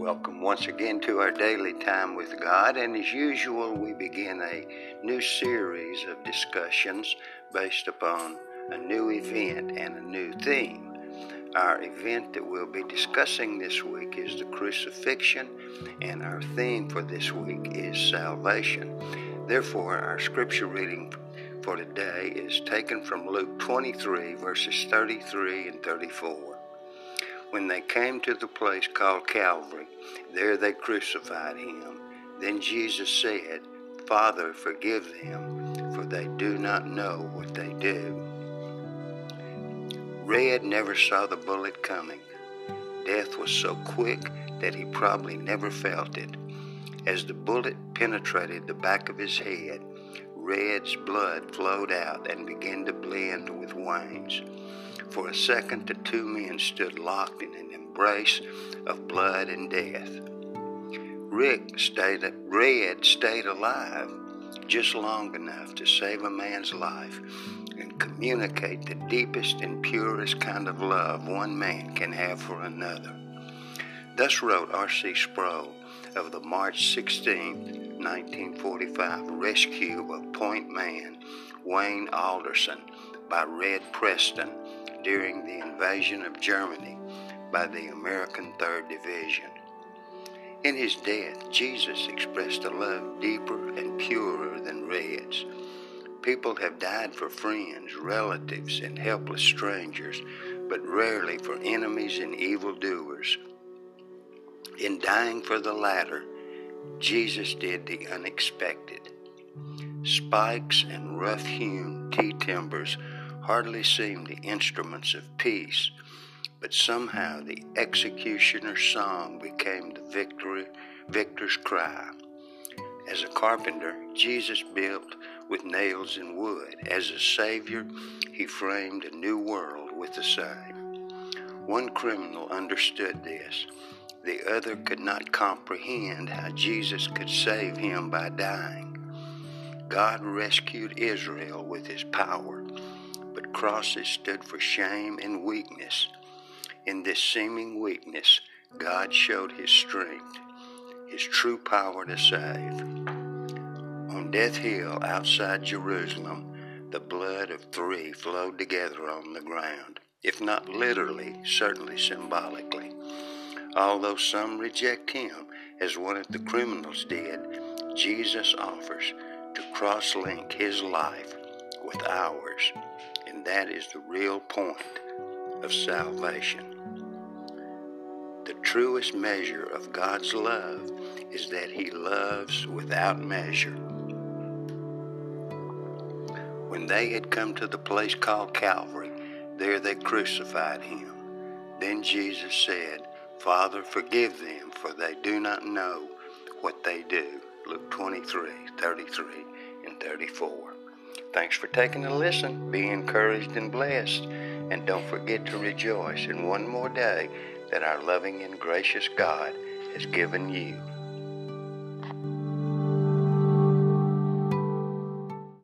Welcome once again to our daily time with God, and as usual, we begin a new series of discussions based upon a new event and a new theme. Our event that we'll be discussing this week is the crucifixion, and our theme for this week is salvation. Therefore, our scripture reading for today is taken from Luke 23, verses 33 and 34. When they came to the place called Calvary, there they crucified him. Then Jesus said, Father, forgive them, for they do not know what they do. Red never saw the bullet coming. Death was so quick that he probably never felt it. As the bullet penetrated the back of his head, Red's blood flowed out and began to blend with Wayne's. For a second, the two men stood locked in an embrace of blood and death. Rick stayed, Red stayed alive just long enough to save a man's life and communicate the deepest and purest kind of love one man can have for another. Thus wrote R.C. Sproul of the March 16, 1945 rescue of Point Man, Wayne Alderson, by Red Preston during the invasion of Germany by the American 3rd Division. In his death, Jesus expressed a love deeper and purer than Red's. People have died for friends, relatives, and helpless strangers, but rarely for enemies and evildoers. In dying for the latter, Jesus did the unexpected. Spikes and rough hewn T timbers hardly seemed the instruments of peace, but somehow the executioner's song became the victory, victor's cry. As a carpenter, Jesus built with nails and wood. As a Savior, he framed a new world with the same. One criminal understood this. The other could not comprehend how Jesus could save him by dying. God rescued Israel with his power crosses stood for shame and weakness. In this seeming weakness, God showed his strength, his true power to save. On Death Hill outside Jerusalem, the blood of three flowed together on the ground, if not literally, certainly symbolically. Although some reject him, as one of the criminals did, Jesus offers to cross link his life with ours and that is the real point of salvation. The truest measure of God's love is that He loves without measure. When they had come to the place called Calvary, there they crucified Him. Then Jesus said, Father, forgive them, for they do not know what they do. Luke 23, 33, and 34. Thanks for taking a listen. Be encouraged and blessed. And don't forget to rejoice in one more day that our loving and gracious God has given you.